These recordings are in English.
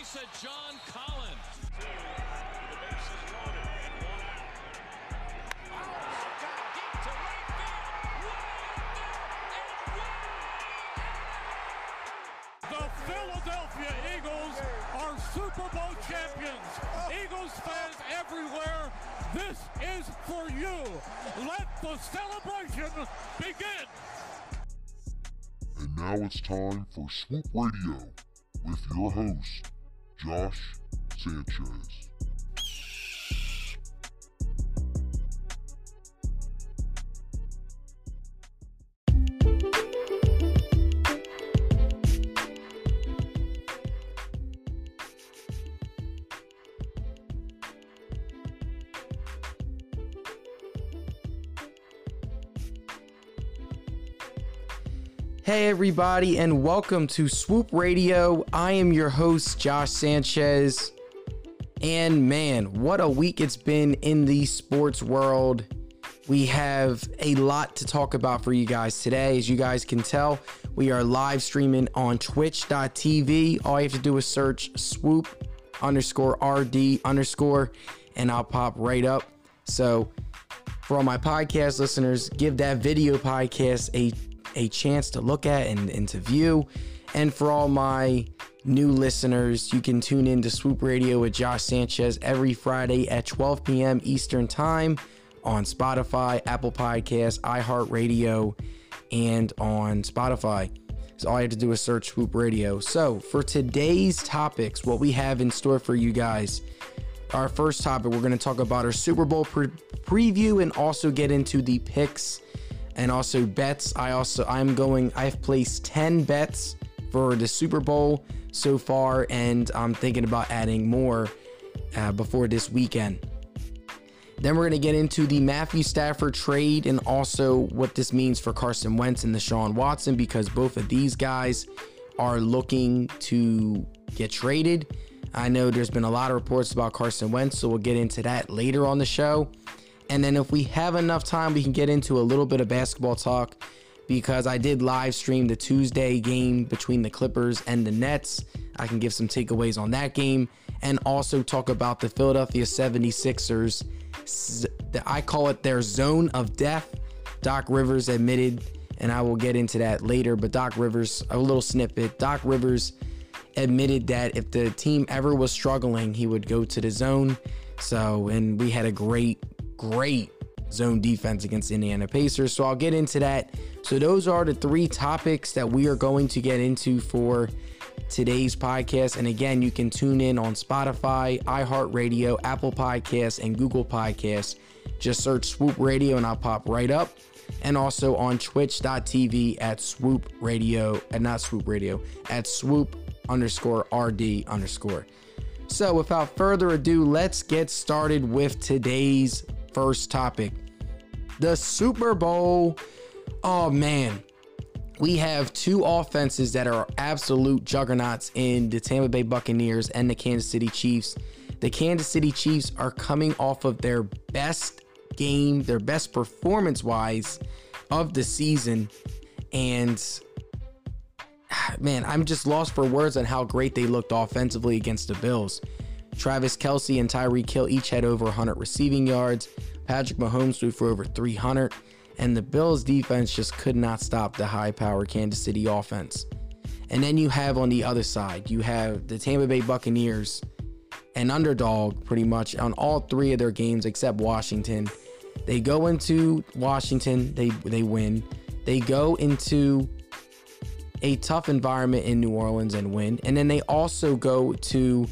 in the face of John Collins. The Philadelphia Eagles are Super Bowl champions. Eagles fans everywhere, this is for you. Let the celebration begin. And now it's time for Swoop Radio with your host, Josh Sanchez. Hey, everybody, and welcome to Swoop Radio. I am your host, Josh Sanchez. And man, what a week it's been in the sports world. We have a lot to talk about for you guys today. As you guys can tell, we are live streaming on twitch.tv. All you have to do is search swoop underscore RD underscore, and I'll pop right up. So, for all my podcast listeners, give that video podcast a a chance to look at and, and to view. And for all my new listeners, you can tune in to Swoop Radio with Josh Sanchez every Friday at 12 p.m. Eastern Time on Spotify, Apple Podcasts, iHeartRadio, and on Spotify. So all you have to do is search Swoop Radio. So for today's topics, what we have in store for you guys. Our first topic, we're going to talk about our Super Bowl pre- preview and also get into the picks and also bets. I also I'm going. I've placed 10 bets for the Super Bowl so far, and I'm thinking about adding more uh, before this weekend. Then we're going to get into the Matthew Stafford trade and also what this means for Carson Wentz and Deshaun Watson because both of these guys are looking to get traded. I know there's been a lot of reports about Carson Wentz, so we'll get into that later on the show. And then if we have enough time, we can get into a little bit of basketball talk because I did live stream the Tuesday game between the Clippers and the Nets. I can give some takeaways on that game and also talk about the Philadelphia 76ers. I call it their zone of death. Doc Rivers admitted, and I will get into that later, but Doc Rivers, a little snippet. Doc Rivers admitted that if the team ever was struggling, he would go to the zone. So, and we had a great great zone defense against Indiana Pacers. So I'll get into that. So those are the three topics that we are going to get into for today's podcast. And again, you can tune in on Spotify, iHeartRadio, Apple Podcasts, and Google Podcasts. Just search Swoop Radio and I'll pop right up. And also on twitch.tv at swoop radio, and not swoop radio, at swoop underscore RD underscore. So without further ado, let's get started with today's first topic the Super Bowl. Oh man, we have two offenses that are absolute juggernauts in the Tampa Bay Buccaneers and the Kansas City Chiefs. The Kansas City Chiefs are coming off of their best game, their best performance wise of the season. And ah, man, I'm just lost for words on how great they looked offensively against the Bills. Travis Kelce and Tyreek Hill each had over 100 receiving yards. Patrick Mahomes threw for over 300, and the Bills defense just could not stop the high powered Kansas City offense. And then you have on the other side, you have the Tampa Bay Buccaneers, an underdog pretty much on all three of their games except Washington. They go into Washington, they they win. They go into a tough environment in New Orleans and win. And then they also go to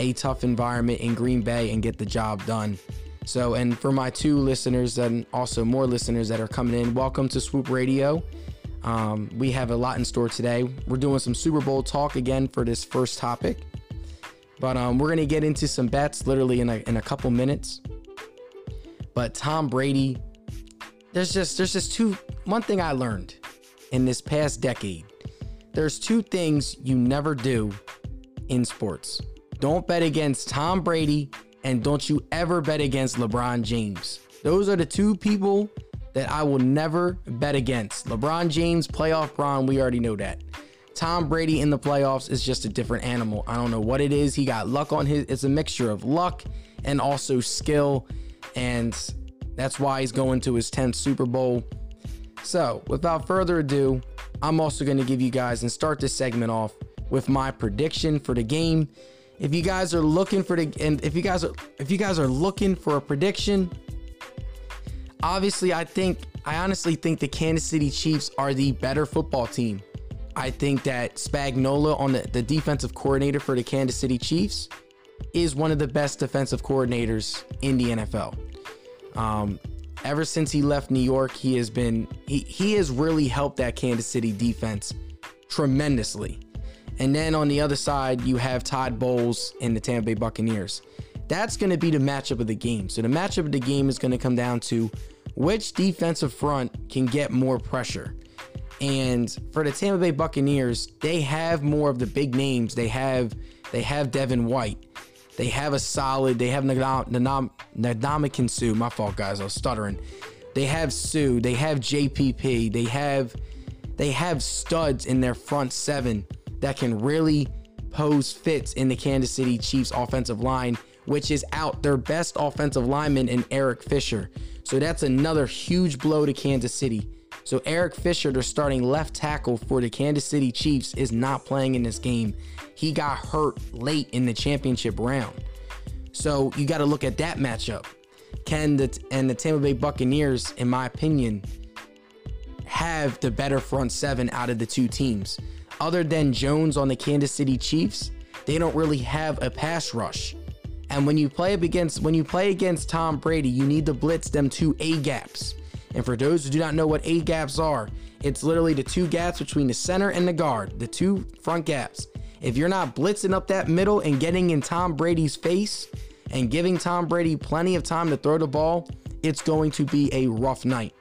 a tough environment in Green Bay and get the job done. So, and for my two listeners and also more listeners that are coming in, welcome to Swoop Radio. Um, we have a lot in store today. We're doing some Super Bowl talk again for this first topic, but um, we're gonna get into some bets literally in a, in a couple minutes. But Tom Brady, there's just there's just two. One thing I learned in this past decade, there's two things you never do in sports. Don't bet against Tom Brady and don't you ever bet against LeBron James. Those are the two people that I will never bet against. LeBron James, playoff Bron, we already know that. Tom Brady in the playoffs is just a different animal. I don't know what it is. He got luck on his, it's a mixture of luck and also skill. And that's why he's going to his 10th Super Bowl. So, without further ado, I'm also going to give you guys and start this segment off with my prediction for the game. If you guys are looking for the and if you guys are if you guys are looking for a prediction, obviously I think I honestly think the Kansas City Chiefs are the better football team. I think that Spagnuolo on the, the defensive coordinator for the Kansas City Chiefs is one of the best defensive coordinators in the NFL. Um, ever since he left New York, he has been he he has really helped that Kansas City defense tremendously. And then on the other side, you have Todd Bowles and the Tampa Bay Buccaneers. That's going to be the matchup of the game. So the matchup of the game is going to come down to which defensive front can get more pressure. And for the Tampa Bay Buccaneers, they have more of the big names. They have they have Devin White. They have a solid. They have Ndamukong Suh. My fault, guys. I was stuttering. They have Suh. They have JPP. They have they have studs in their front seven that can really pose fits in the Kansas City Chiefs offensive line, which is out their best offensive lineman in Eric Fisher. So that's another huge blow to Kansas City. So Eric Fisher, their starting left tackle for the Kansas City Chiefs, is not playing in this game. He got hurt late in the championship round. So you got to look at that matchup. Can the and the Tampa Bay Buccaneers, in my opinion, have the better front seven out of the two teams? Other than Jones on the Kansas City Chiefs, they don't really have a pass rush. And when you play against when you play against Tom Brady, you need to blitz them two A gaps. And for those who do not know what A gaps are, it's literally the two gaps between the center and the guard, the two front gaps. If you're not blitzing up that middle and getting in Tom Brady's face and giving Tom Brady plenty of time to throw the ball, it's going to be a rough night.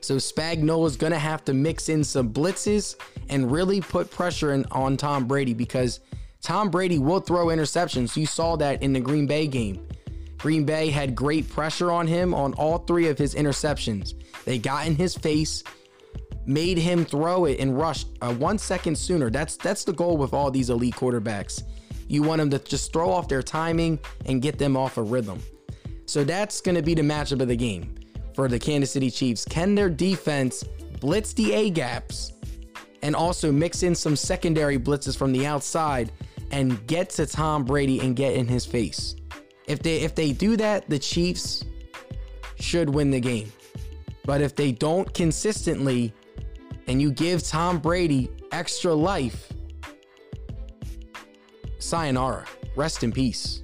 So Spagnuolo is going to have to mix in some blitzes and really put pressure in, on Tom Brady because Tom Brady will throw interceptions. You saw that in the Green Bay game. Green Bay had great pressure on him on all three of his interceptions. They got in his face, made him throw it and rush uh, one second sooner. That's that's the goal with all these elite quarterbacks. You want them to just throw off their timing and get them off a rhythm. So that's going to be the matchup of the game for the Kansas City Chiefs. Can their defense blitz the A gaps and also mix in some secondary blitzes from the outside and get to Tom Brady and get in his face? If they if they do that, the Chiefs should win the game. But if they don't consistently and you give Tom Brady extra life, sayonara, rest in peace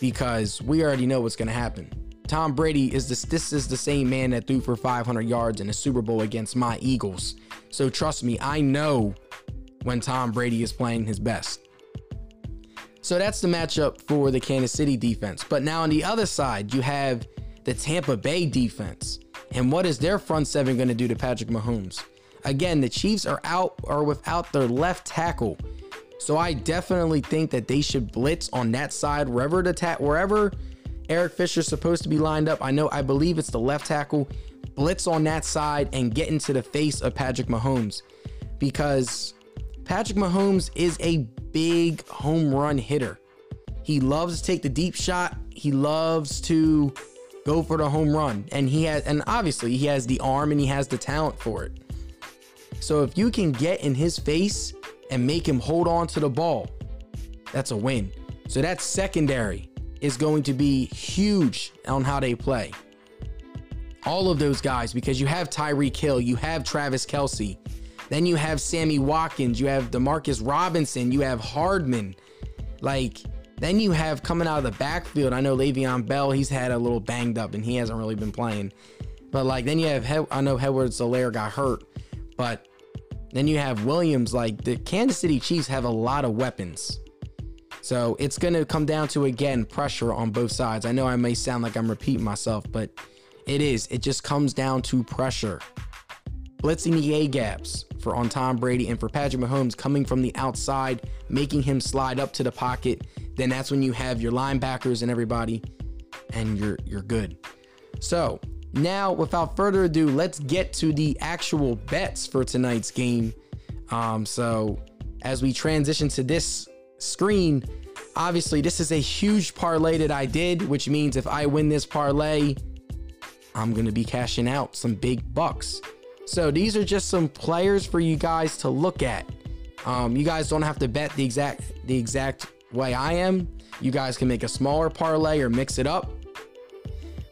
because we already know what's going to happen. Tom Brady is this this is the same man that threw for 500 yards in the Super Bowl against my Eagles. So trust me, I know when Tom Brady is playing his best. So that's the matchup for the Kansas City defense. But now on the other side, you have the Tampa Bay defense. And what is their front seven going to do to Patrick Mahomes? Again, the Chiefs are out or without their left tackle. So I definitely think that they should blitz on that side wherever the ta- wherever Eric Fisher's supposed to be lined up. I know, I believe it's the left tackle. Blitz on that side and get into the face of Patrick Mahomes because Patrick Mahomes is a big home run hitter. He loves to take the deep shot. He loves to go for the home run. And he has, and obviously, he has the arm and he has the talent for it. So if you can get in his face and make him hold on to the ball, that's a win. So that secondary is going to be huge on how they play. All of those guys, because you have Tyreek Hill, you have Travis Kelce, then you have Sammy Watkins, you have Demarcus Robinson, you have Hardman. Like, then you have coming out of the backfield. I know Le'Veon Bell, he's had a little banged up and he hasn't really been playing. But like, then you have, I know Edwards-Helaire got hurt, but then you have Williams. Like, the Kansas City Chiefs have a lot of weapons. So it's going to come down to, again, pressure on both sides. I know I may sound like I'm repeating myself, but it is. It just comes down to pressure. Blitzing the A gaps for on Tom Brady and for Patrick Mahomes coming from the outside, making him slide up to the pocket. Then that's when you have your linebackers and everybody, and you're you're good. So now, without further ado, let's get to the actual bets for tonight's game. Um, so as we transition to this screen, obviously this is a huge parlay that I did, which means if I win this parlay, I'm gonna be cashing out some big bucks. So these are just some players for you guys to look at. Um, you guys don't have to bet the exact the exact way I am. You guys can make a smaller parlay or mix it up.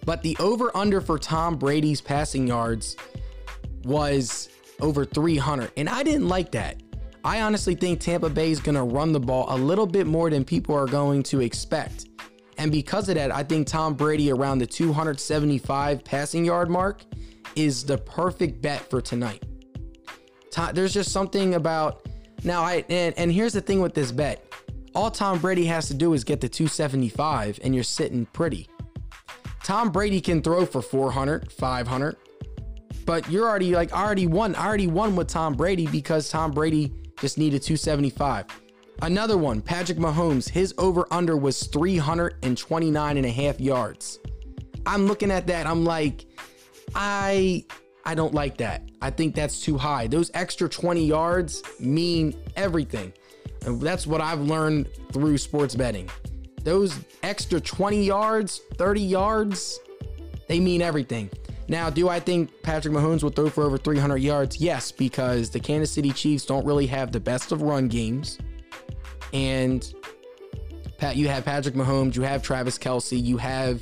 But the over under for Tom Brady's passing yards was over 300, and I didn't like that. I honestly think Tampa Bay is going to run the ball a little bit more than people are going to expect. And because of that, I think Tom Brady around the 275 passing yard mark is the perfect bet for tonight. There's just something about now I and, and here's the thing with this bet. All Tom Brady has to do is get the 275 and you're sitting pretty. Tom Brady can throw for 400, 500, but you're already like I already won. I already won with Tom Brady because Tom Brady just needed 275. Another one, Patrick Mahomes, his over under was 329 and a half yards. I'm looking at that, I'm like, I I don't like that. I think that's too high. Those extra 20 yards mean everything. And that's what I've learned through sports betting. Those extra 20 yards, 30 yards, they mean everything. Now, do I think Patrick Mahomes will throw for over 300 yards? Yes, because the Kansas City Chiefs don't really have the best of run games. And Pat, you have Patrick Mahomes, you have Travis Kelce, you have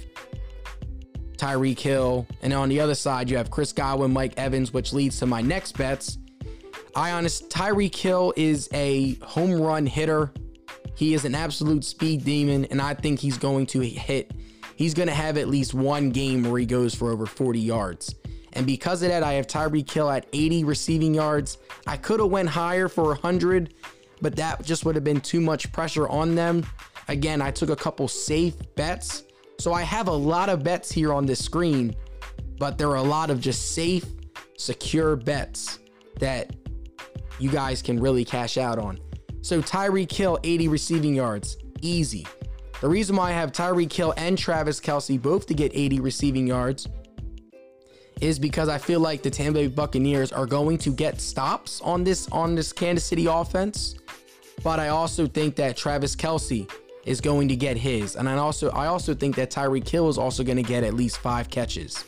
Tyreek Hill, and on the other side, you have Chris Godwin, Mike Evans, which leads to my next bets. I honest Tyreek Hill is a home run hitter. He is an absolute speed demon, and I think he's going to hit. He's going to have at least one game where he goes for over 40 yards. And because of that, I have Tyreek Hill at 80 receiving yards. I could have went higher for 100, but that just would have been too much pressure on them. Again, I took a couple safe bets so I have a lot of bets here on this screen, but there are a lot of just safe, secure bets that you guys can really cash out on. So Tyreek Hill 80 receiving yards, easy. The reason why I have Tyreek Hill and Travis Kelce both to get 80 receiving yards is because I feel like the Tampa Bay Buccaneers are going to get stops on this on this Kansas City offense. But I also think that Travis Kelce is going to get his. And I also I also think that Tyreek Hill is also going to get at least five catches.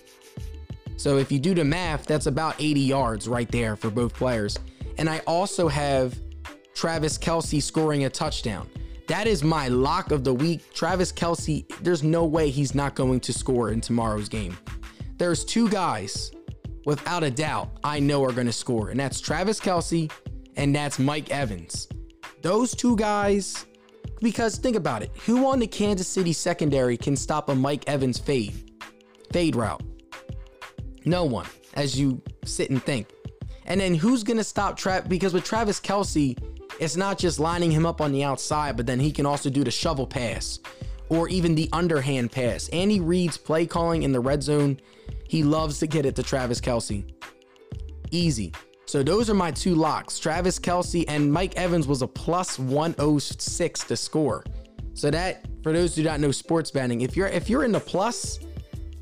So if you do the math, that's about 80 yards right there for both players. And I also have Travis Kelce scoring a touchdown. That is my lock of the week. Travis Kelce, there's no way he's not going to score in tomorrow's game. There's two guys, without a doubt, I know are going to score, and that's Travis Kelce and that's Mike Evans. Those two guys because think about it. Who on the Kansas City secondary can stop a Mike Evans fade? Fade route. No one, as you sit and think. And then who's to stop Trap? Because with Travis Kelce, it's not just lining him up on the outside, but then he can also do the shovel pass or even the underhand pass. Andy Reid's play calling in the red zone, he loves to get it to Travis Kelce. Easy. So those are my two locks. Travis Kelce and Mike Evans was a plus 106 to score. So that for those who don't know sports betting, if you're if you're in the plus,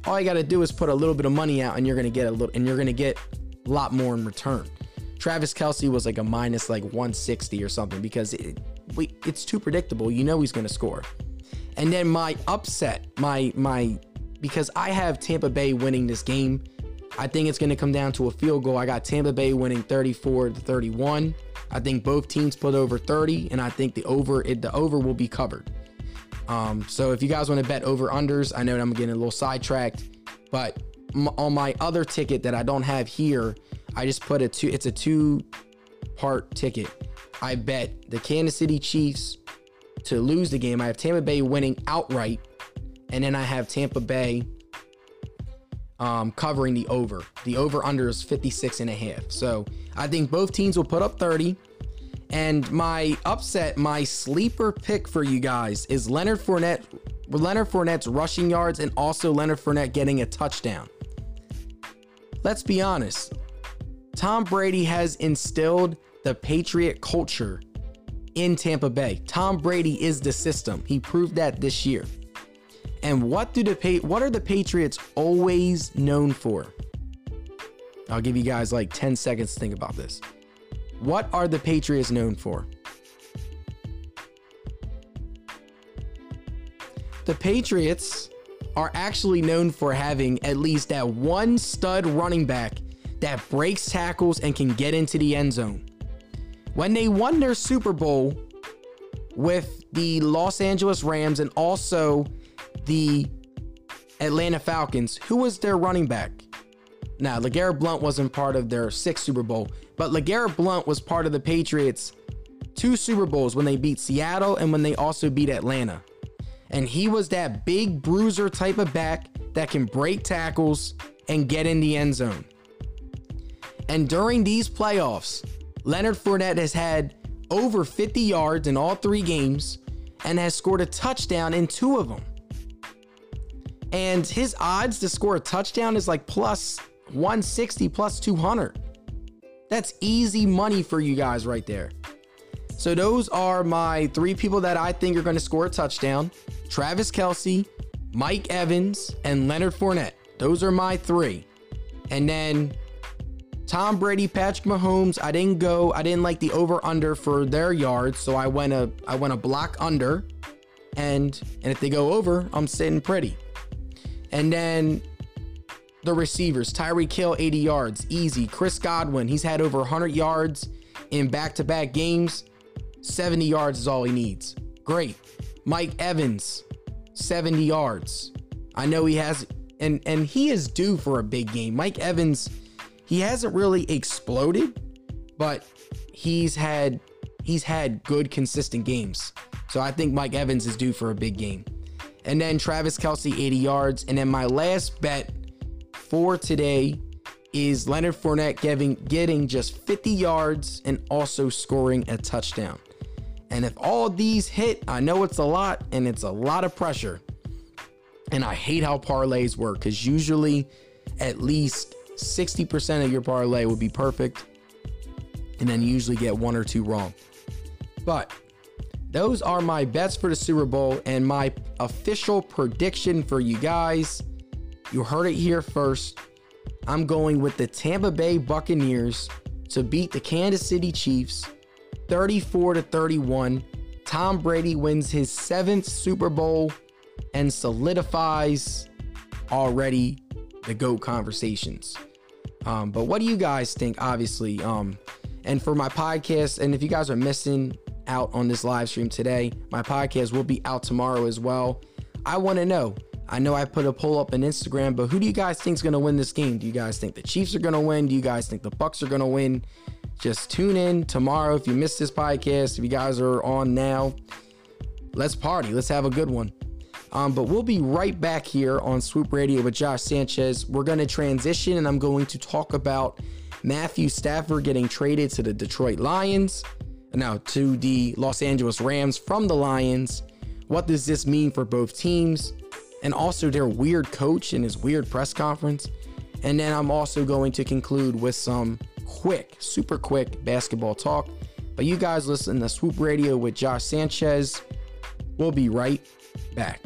all you got to do is put a little bit of money out and you're to get a little and you're to get a lot more in return. Travis Kelce was like a minus like 160 or something because it, we, it's too predictable. You know he's to score. And then my upset, my my because I have Tampa Bay winning this game I think it's going to come down to a field goal. I got Tampa Bay winning 34 to 31. I think both teams put over 30, and I think the over it, the over will be covered. Um, so if you guys want to bet over unders, I know I'm getting a little sidetracked, but m- on my other ticket that I don't have here, I just put a two. It's a two part ticket. I bet the Kansas City Chiefs to lose the game. I have Tampa Bay winning outright, and then I have Tampa Bay um, covering the over. The over under is 56 and a half. So I think both teams will put up 30. And my upset, my sleeper pick for you guys is Leonard Fournette. Leonard Fournette's rushing yards and also Leonard Fournette getting a touchdown. Let's be honest. Tom Brady has instilled the Patriot culture in Tampa Bay. Tom Brady is the system. He proved that this year. And what do the what are the Patriots always known for? I'll give you guys like 10 seconds to think about this. What are the Patriots known for? The Patriots are actually known for having at least that one stud running back that breaks tackles and can get into the end zone. When they won their Super Bowl with the Los Angeles Rams and also the Atlanta Falcons, who was their running back? Now, LeGarrette Blunt wasn't part of their sixth Super Bowl, but LeGarrette Blunt was part of the Patriots' two Super Bowls when they beat Seattle and when they also beat Atlanta. And he was that big bruiser type of back that can break tackles and get in the end zone. And during these playoffs, Leonard Fournette has had over 50 yards in all three games and has scored a touchdown in two of them. And his odds to score a touchdown is like plus 160 plus 200. That's easy money for you guys right there. So those are my three people that I think are going to score a touchdown. Travis Kelce, Mike Evans, and Leonard Fournette. Those are my three. And then Tom Brady, Patrick Mahomes. I didn't go. I didn't like the over under for their yards, so I went a I went a block under, and and if they go over, I'm sitting pretty. And then the receivers, Tyreek Hill, 80 yards, easy. Chris Godwin, he's had over 100 yards in back-to-back games. 70 yards is all he needs. Great. Mike Evans, 70 yards. I know he has and and he is due for a big game. Mike Evans, he hasn't really exploded, but he's had he's had good consistent games. So I think Mike Evans is due for a big game. And then Travis Kelce, 80 yards. And then my last bet for today is Leonard Fournette getting, getting just 50 yards and also scoring a touchdown. And if all these hit, I know it's a lot and it's a lot of pressure. And I hate how parlays work because usually at least 60% of your parlay would be perfect and then you usually get one or two wrong. But those are my bets for the Super Bowl and my official prediction for you guys. You heard it here first. I'm going with the Tampa Bay Buccaneers to beat the Kansas City Chiefs 34 to 31. Tom Brady wins his seventh Super Bowl and solidifies already the GOAT conversations. Um, but what do you guys think? Obviously, um, and for my podcast, and if you guys are missing out on this live stream today, my podcast will be out tomorrow as well. I want to know. I know I put a poll up on Instagram, but who do you guys think is going to win this game? Do you guys think the Chiefs are going to win? Do you guys think the Bucks are going to win? Just tune in tomorrow if you missed this podcast. If you guys are on now, let's party. Let's have a good one. Um, but we'll be right back here on Swoop Radio with Josh Sanchez. We're going to transition and I'm going to talk about Matthew Stafford getting traded to the Detroit Lions, now to the Los Angeles Rams from the Lions. What does this mean for both teams? And also their weird coach and his weird press conference. And then I'm also going to conclude with some quick, super quick basketball talk. But you guys listen to Swoop Radio with Josh Sanchez. We'll be right back.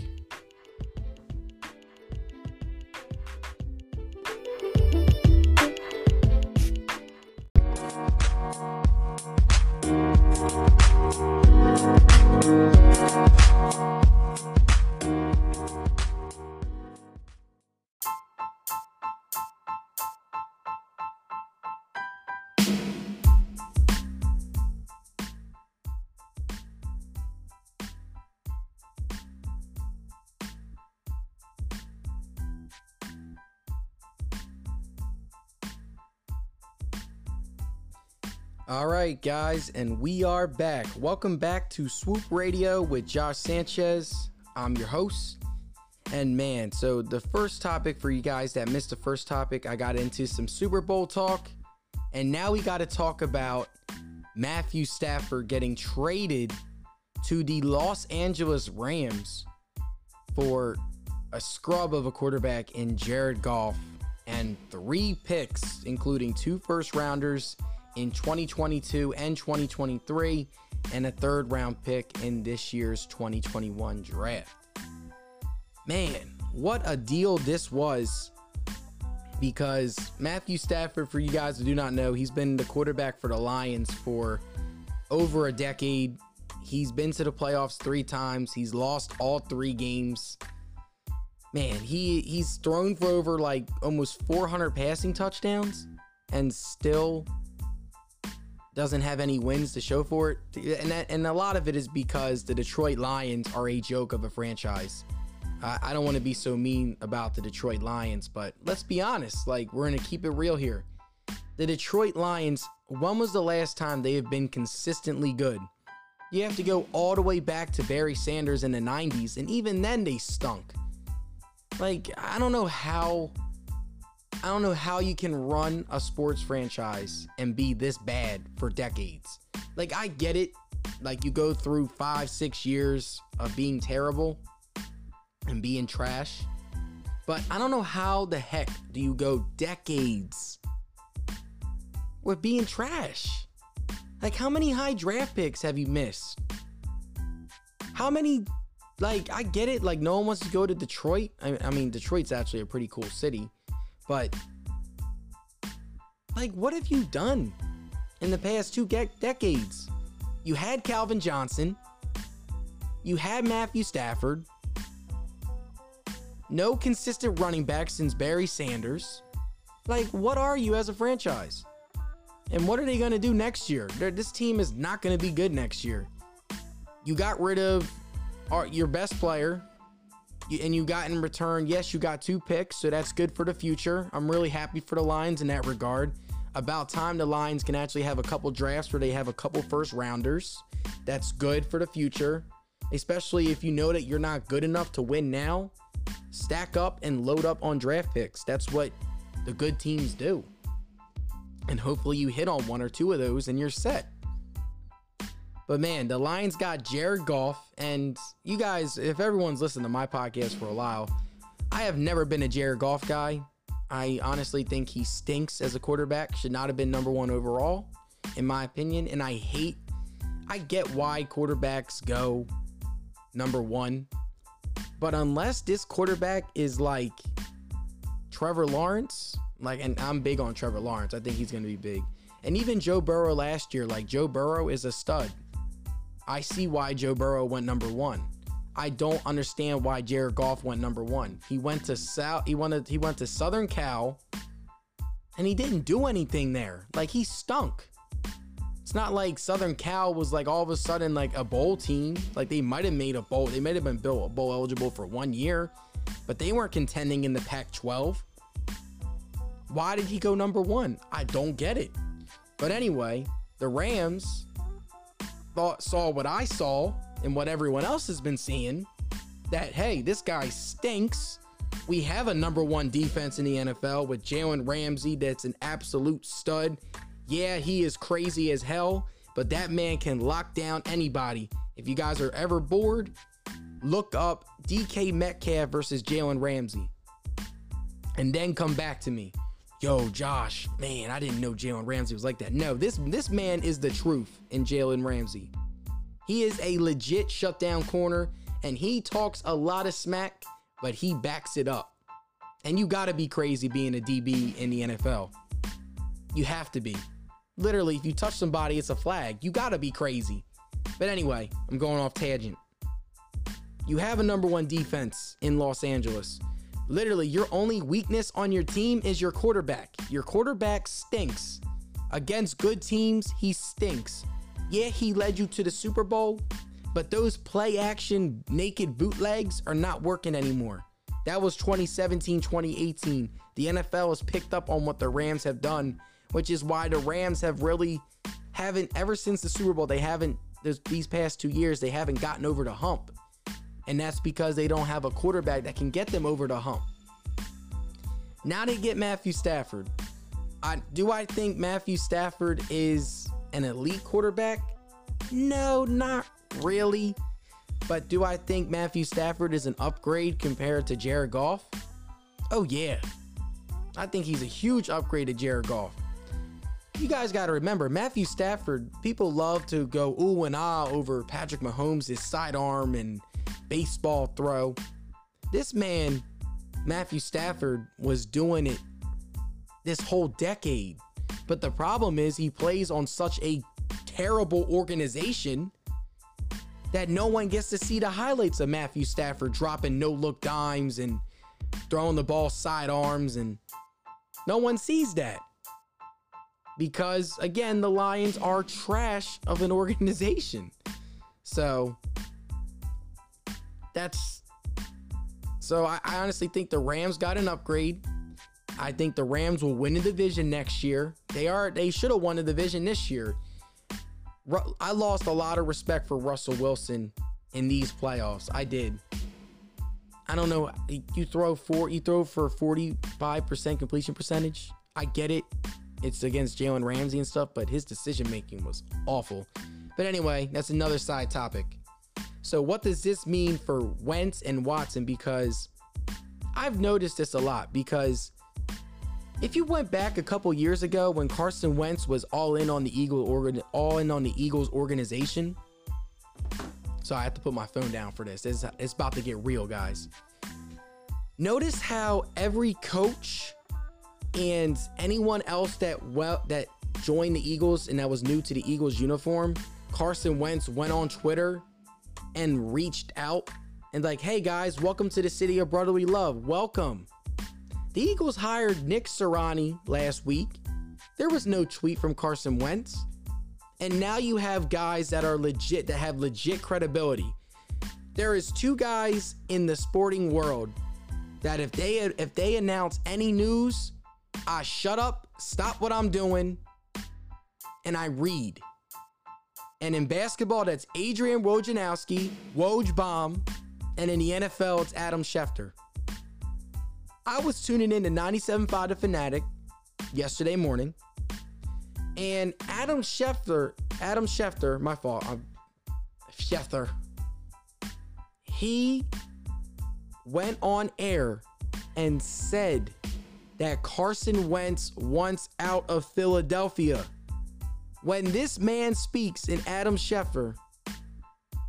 All right, guys, and we are back. Welcome back to Swoop Radio with Josh Sanchez. I'm your host. And man, so the first topic for you guys that missed the first topic, I got into some Super Bowl talk. And now we got to talk about Matthew Stafford getting traded to the Los Angeles Rams for a scrub of a quarterback in Jared Goff and three picks, including two first rounders in 2022 and 2023, and a third round pick in this year's 2021 draft. Man, what a deal this was because Matthew Stafford, for you guys who do not know, he's been the quarterback for the Lions for over a decade. He's been to the playoffs three times. He's lost all three games. Man, he he's thrown for over like almost 400 passing touchdowns and still doesn't have any wins to show for it. And that, and a lot of it is because the Detroit Lions are a joke of a franchise. I, I don't want to be so mean about the Detroit Lions, but let's be honest. Like we're gonna keep it real here. The Detroit Lions. When was the last time they have been consistently good? You have to go all the way back to Barry Sanders in the 90s, and even then they stunk. Like, I don't know how I don't know how you can run a sports franchise and be this bad for decades. Like, I get it. Like, you go through five, six years of being terrible and being trash. But I don't know how the heck do you go decades with being trash? Like, how many high draft picks have you missed? How many, like, I get it. Like, no one wants to go to Detroit. I, I mean, Detroit's actually a pretty cool city. But, like, what have you done in the past two ge- decades? You had Calvin Johnson, you had Matthew Stafford, no consistent running back since Barry Sanders. Like, what are you as a franchise? And what are they going to do next year? They're, this team is not going to be good next year. You got rid of our, your best player, and you got in return, yes, you got two picks, so that's good for the future. I'm really happy for the Lions in that regard. About time the Lions can actually have a couple drafts where they have a couple first rounders. That's good for the future, especially if you know that you're not good enough to win now. Stack up and load up on draft picks. That's what the good teams do. And hopefully you hit on one or two of those and you're set. But man, the Lions got Jared Goff. And you guys, if everyone's listened to my podcast for a while, I have never been a Jared Goff guy. I honestly think he stinks as a quarterback, should not have been number one overall, in my opinion. And I hate, I get why quarterbacks go number one. But unless this quarterback is like Trevor Lawrence, like, and I'm big on Trevor Lawrence. I think he's going to be big. And even Joe Burrow last year, like Joe Burrow is a stud. I see why Joe Burrow went number one. I don't understand why Jared Goff went number one. He went to South. He wanted. He went to Southern Cal, and he didn't do anything there. Like he stunk. It's not like Southern Cal was like all of a sudden like a bowl team. Like they might have made a bowl. They might have been a bowl eligible for one year, but they weren't contending in the Pac-12. Why did he go number one? I don't get it. But anyway, the Rams thought saw what I saw and what everyone else has been seeing. That hey, this guy stinks. We have a number one defense in the NFL with Jalen Ramsey, that's an absolute stud. Yeah, he is crazy as hell, but that man can lock down anybody. If you guys are ever bored, look up DK Metcalf versus Jalen Ramsey. And then come back to me yo, Josh, man, I didn't know Jalen Ramsey was like that. No, this this man is the truth in Jalen Ramsey. He is a legit shutdown corner, and he talks a lot of smack, but he backs it up. And you gotta be crazy being a DB in the NFL. You have to be. Literally, if you touch somebody, it's a flag. You gotta be crazy. But anyway, I'm going off tangent. You have a number one defense in Los Angeles. Literally, your only weakness on your team is your quarterback. Your quarterback stinks. Against good teams, he stinks. Yeah, he led you to the Super Bowl, but those play action naked bootlegs are not working anymore. That was 2017, 2018. The NFL has picked up on what the Rams have done, which is why the Rams have really haven't ever since the Super Bowl, they haven't these past 2 years, they haven't gotten over the hump. And that's because they don't have a quarterback that can get them over the hump. Now they get Matthew Stafford. I, do I think Matthew Stafford is an elite quarterback? No, not really. But do I think Matthew Stafford is an upgrade compared to Jared Goff? Oh, yeah. I think he's a huge upgrade to Jared Goff. You guys got to remember, Matthew Stafford, people love to go ooh and ah over Patrick Mahomes' sidearm and baseball throw. This man, Matthew Stafford, was doing it this whole decade. But the problem is he plays on such a terrible organization that no one gets to see the highlights of Matthew Stafford dropping no look dimes and throwing the ball sidearms and no one sees that. Because again, the Lions are trash of an organization. So that's so I, I honestly think the Rams got an upgrade. I think the Rams will win the division next year. They are they should have won the division this year. I lost a lot of respect for Russell Wilson in these playoffs. I did. I don't know. You throw four, you throw for 45% completion percentage. I get it. It's against Jalen Ramsey and stuff, but his decision making was awful. But anyway, that's another side topic. So, what does this mean for Wentz and Watson? Because I've noticed this a lot. Because if you went back a couple years ago when Carson Wentz was all in on the Eagle organ, all in on the Eagles organization. So I have to put my phone down for this. It's, it's about to get real, guys. Notice how every coach and anyone else that well that joined the Eagles and that was new to the Eagles uniform, Carson Wentz went on Twitter and reached out and like, "Hey guys, welcome to the city of brotherly love. Welcome." The Eagles hired Nick Sirianni last week. There was no tweet from Carson Wentz. And now you have guys that are legit that have legit credibility. There is two guys in the sporting world that if they if they announce any news, I shut up, stop what I'm doing, and I read. And in basketball, that's Adrian Wojnarowski, Woj Bomb, and in the NFL, it's Adam Schefter. I was tuning in to 97.5 The Fanatic yesterday morning, and Adam Schefter, Adam Schefter, my fault, I'm Schefter, he went on air and said that Carson Wentz wants out of Philadelphia. When this man speaks in Adam Schefter,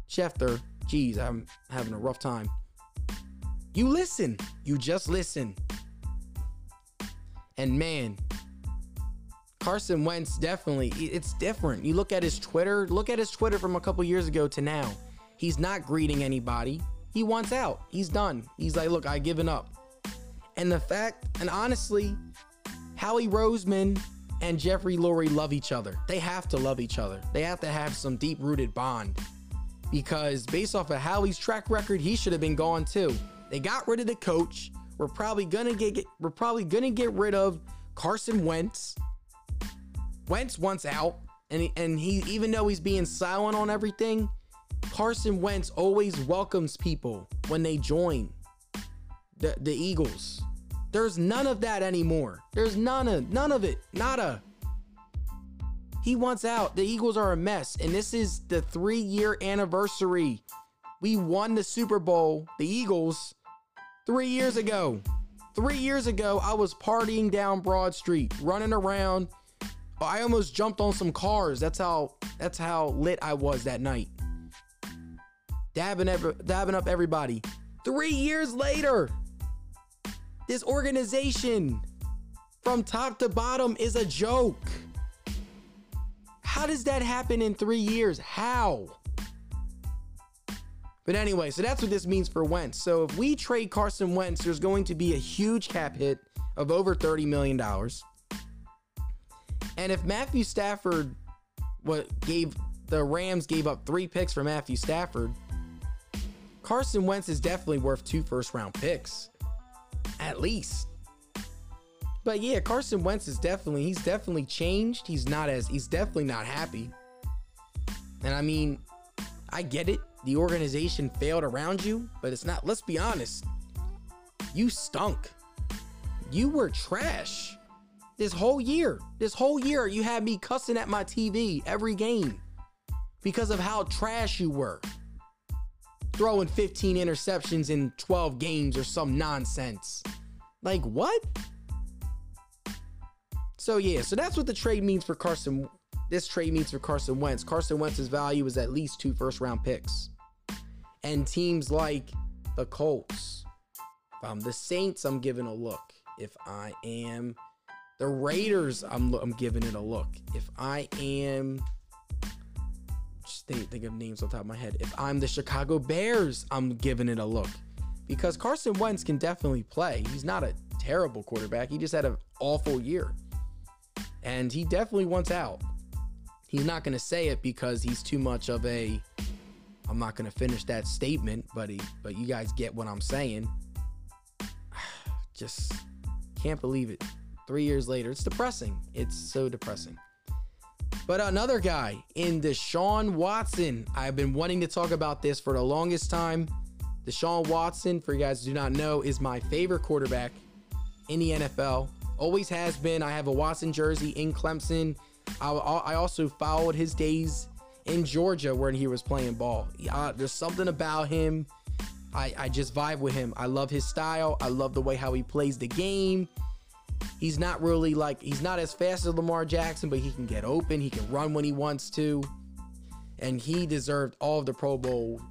Schefter, geez, I'm having a rough time. You listen. You just listen. And man, Carson Wentz definitely, it's different. You look at his Twitter, look at his Twitter from a couple years ago to now. He's not greeting anybody. He wants out. He's done. He's like, look, I given up. And the fact, and honestly, Howie Roseman and Jeffrey Lurie love each other. They have to love each other. They have to have some deep rooted bond. Because based off of Howie's track record, he should have been gone too. They got rid of the coach. We're probably gonna get, get we're probably gonna get rid of Carson Wentz. Wentz wants out, and he, and he even though he's being silent on everything, Carson Wentz always welcomes people when they join the, the Eagles. There's none of that anymore. There's none of none of it. Nada. He wants out. The Eagles are a mess. And this is the three year anniversary. We won the Super Bowl, the Eagles, three years ago. Three years ago, I was partying down Broad Street, running around. I almost jumped on some cars. That's how that's how lit I was that night dabbing, every, dabbing up everybody. Three years later, this organization from top to bottom is a joke. How does that happen in three years? How? But anyway, so that's what this means for Wentz. So if we trade Carson Wentz, there's going to be a huge cap hit of over $30 million. And if Matthew Stafford what gave the Rams gave up three picks for Matthew Stafford, Carson Wentz is definitely worth two first round picks. At least. But yeah, Carson Wentz is definitely he's definitely changed. He's not as he's definitely not happy. And I mean, I get it. The organization failed around you, but it's not let's be honest. You stunk. You were trash. This whole year. This whole year you had me cussing at my TV every game because of how trash you were throwing 15 interceptions in 12 games or some nonsense. Like, what? So, yeah, so that's what the trade means for Carson. This trade means for Carson Wentz. Carson Wentz's value is at least two first round picks. And teams like the Colts, if I'm the Saints, I'm giving a look. If I am The Raiders, I'm I'm giving it a look. If I am think, think of names on top of my head. If I'm the Chicago Bears, I'm giving it a look. Because Carson Wentz can definitely play. He's not a terrible quarterback. He just had an awful year. And he definitely wants out. He's not going to say it because he's too much of a I'm not going to finish that statement, buddy, but you guys get what I'm saying. Just can't believe it. 3 years later, it's depressing. It's so depressing. But another guy in Deshaun Watson. I've been wanting to talk about this for the longest time. Deshaun Watson, for you guys who do not know, is my favorite quarterback in the NFL. Always has been. I have a Watson jersey in Clemson. I, I also followed his days in Georgia when he was playing ball. Uh, there's something about him. I, I just vibe with him. I love his style. I love the way how he plays the game. He's not really like, he's not as fast as Lamar Jackson, but he can get open. He can run when he wants to. And he deserved all of the Pro Bowl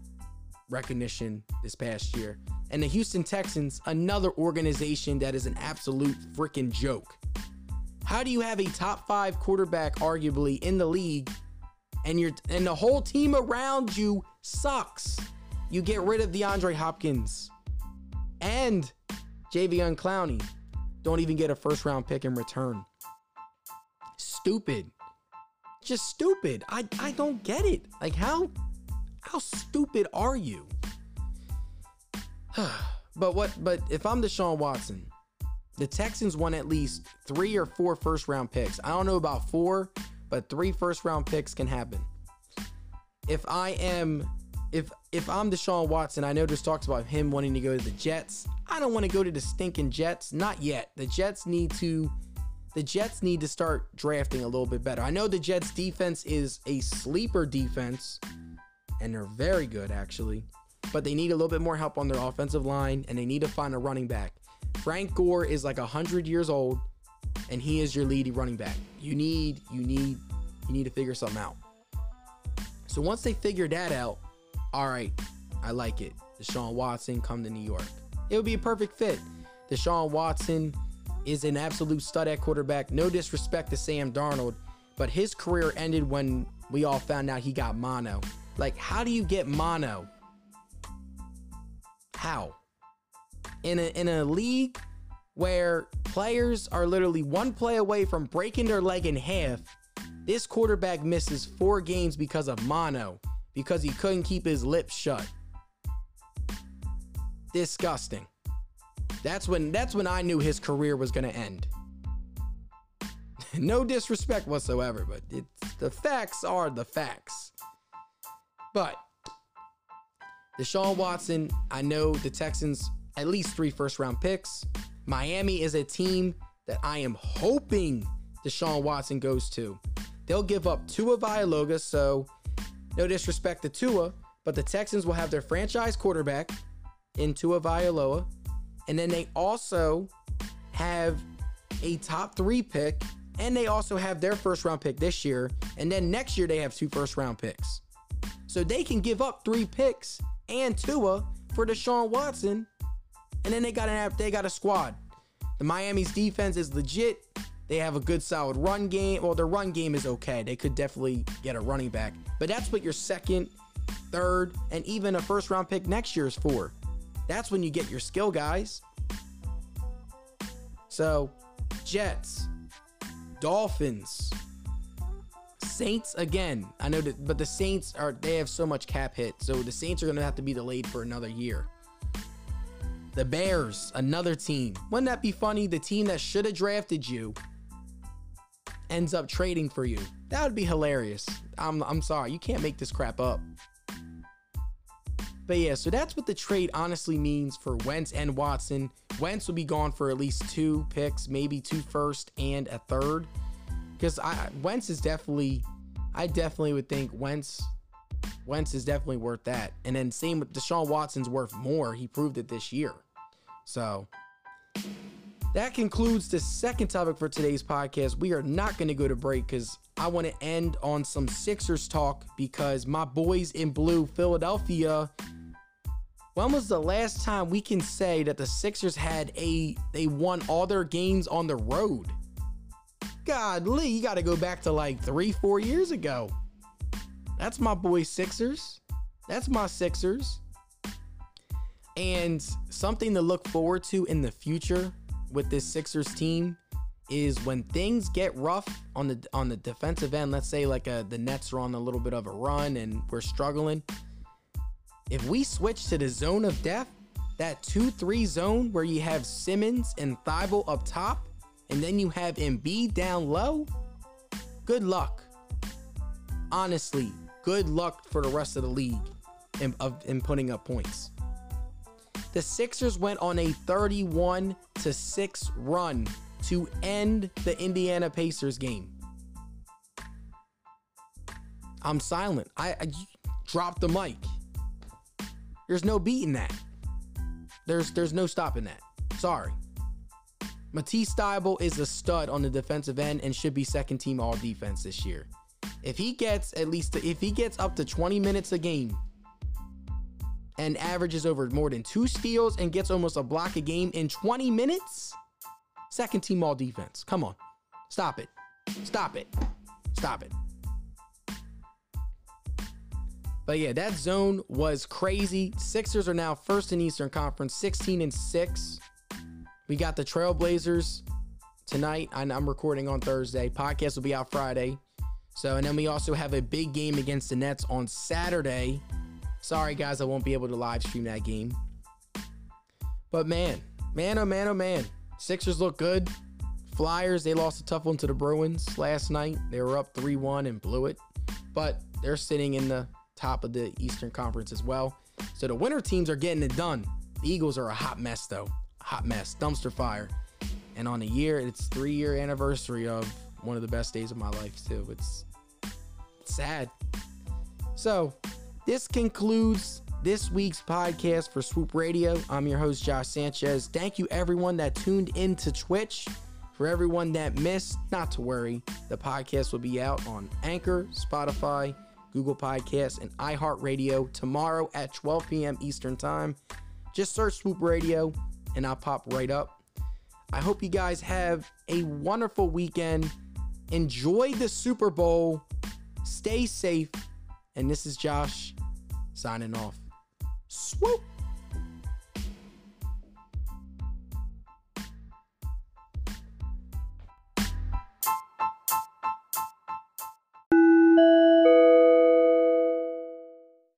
recognition this past year. And the Houston Texans, another organization that is an absolute freaking joke. How do you have a top five quarterback, arguably, in the league, and you're and the whole team around you sucks? You get rid of DeAndre Hopkins and Jadeveon Clowney. Don't even get a first round pick in return. Stupid. Just stupid. I, I don't get it. Like how how stupid are you? but what but if I'm Deshaun Watson, the Texans won at least three or four first round picks. I don't know about four, but three first round picks can happen. If I am if if I'm Deshaun Watson, I know there's talks about him wanting to go to the Jets. I don't want to go to the stinking Jets. Not yet. The Jets need to the Jets need to start drafting a little bit better. I know the Jets defense is a sleeper defense, and they're very good actually, but they need a little bit more help on their offensive line, and they need to find a running back. Frank Gore is like 100 years old and he is your leading running back. You need you need you need to figure something out. So once they figure that out, all right, I like it. Deshaun Watson come to New York. It would be a perfect fit. Deshaun Watson is an absolute stud at quarterback. No disrespect to Sam Darnold, but his career ended when we all found out he got mono. Like, how do you get mono? How? in a in a league where players are literally one play away from breaking their leg in half, this quarterback misses four games because of mono, because he couldn't keep his lips shut. Disgusting. That's when that's when I knew his career was gonna end. no disrespect whatsoever, but it's the facts are the facts. But Deshaun Watson, I know the Texans at least three first round picks. Miami is a team that I am hoping Deshaun Watson goes to. They'll give up Tua Tagovailoa, so no disrespect to Tua, but the Texans will have their franchise quarterback in Tua Vailoa, and then they also have a top three pick, and they also have their first round pick this year, and then next year they have two first round picks. So they can give up three picks and Tua for Deshaun Watson and then they got an they got a squad. The Miami's defense is legit. They have a good solid run game. Well, their run game is okay. They could definitely get a running back. But that's what your second, third, and even a first round pick next year is for. That's when you get your skill guys. So, Jets, Dolphins, Saints again. I know that, but the Saints are they have so much cap hit, so the Saints are gonna have to be delayed for another year. The Bears, another team. Wouldn't that be funny? The team that should have drafted you ends up trading for you. That would be hilarious. I'm, I'm sorry. You can't make this crap up. But yeah, so that's what the trade honestly means for Wentz and Watson. Wentz will be gone for at least two picks, maybe two first and a third. Because I Wentz is definitely, I definitely would think Wentz Wentz is definitely worth that. And then same with Deshaun Watson's worth more. He proved it this year. So that concludes the second topic for today's podcast. We are not going to go to break because I want to end on some Sixers talk because my boys in blue, Philadelphia. When was the last time we can say that the Sixers had a they won all their games on the road? God, Lee, you got to go back to like three, four years ago. That's my boy Sixers. That's my Sixers. And something to look forward to in the future with this Sixers team is when things get rough on the on the defensive end. Let's say like a, the Nets are on a little bit of a run and we're struggling. If we switch to the zone of death, that 2-3 zone where you have Simmons and Thybulle up top, and then you have Embiid down low, good luck. Honestly, good luck for the rest of the league in, of, in putting up points. The Sixers went on a 31 to 6 run to end the Indiana Pacers game. I'm silent. I, I dropped the mic. There's no beating that. There's there's no stopping that. Sorry. Matisse Thybulle is a stud on the defensive end and should be second team all defense this year. If he gets at least if he gets up to 20 minutes a game and averages over more than two steals and gets almost a block a game in 20 minutes, second team all defense. Come on. Stop it. Stop it. Stop it. But yeah, that zone was crazy. Sixers are now first in Eastern Conference, 16 and 6. We got the Trailblazers tonight. I'm recording on Thursday. Podcast will be out Friday. So, and then we also have a big game against the Nets on Saturday. Sorry, guys, I won't be able to live stream that game. But man, man, oh man, oh man. Sixers look good. Flyers, they lost a tough one to the Bruins last night. They were up 3 1 and blew it. But they're sitting in the top of the Eastern Conference as well. So the winter teams are getting it done. The Eagles are a hot mess, though. Hot mess. Dumpster fire. And on a year, it's three year anniversary of one of the best days of my life, too. It's sad. So this concludes this week's podcast for Swoop Radio. I'm your host, Josh Sanchez. Thank you, everyone that tuned in to Twitch. For everyone that missed, not to worry, the podcast will be out on Anchor, Spotify, Google Podcasts, and iHeartRadio tomorrow at 12 p.m. Eastern Time. Just search Swoop Radio and I'll pop right up. I hope you guys have a wonderful weekend. Enjoy the Super Bowl. Stay safe. And this is Josh signing off. Swoop.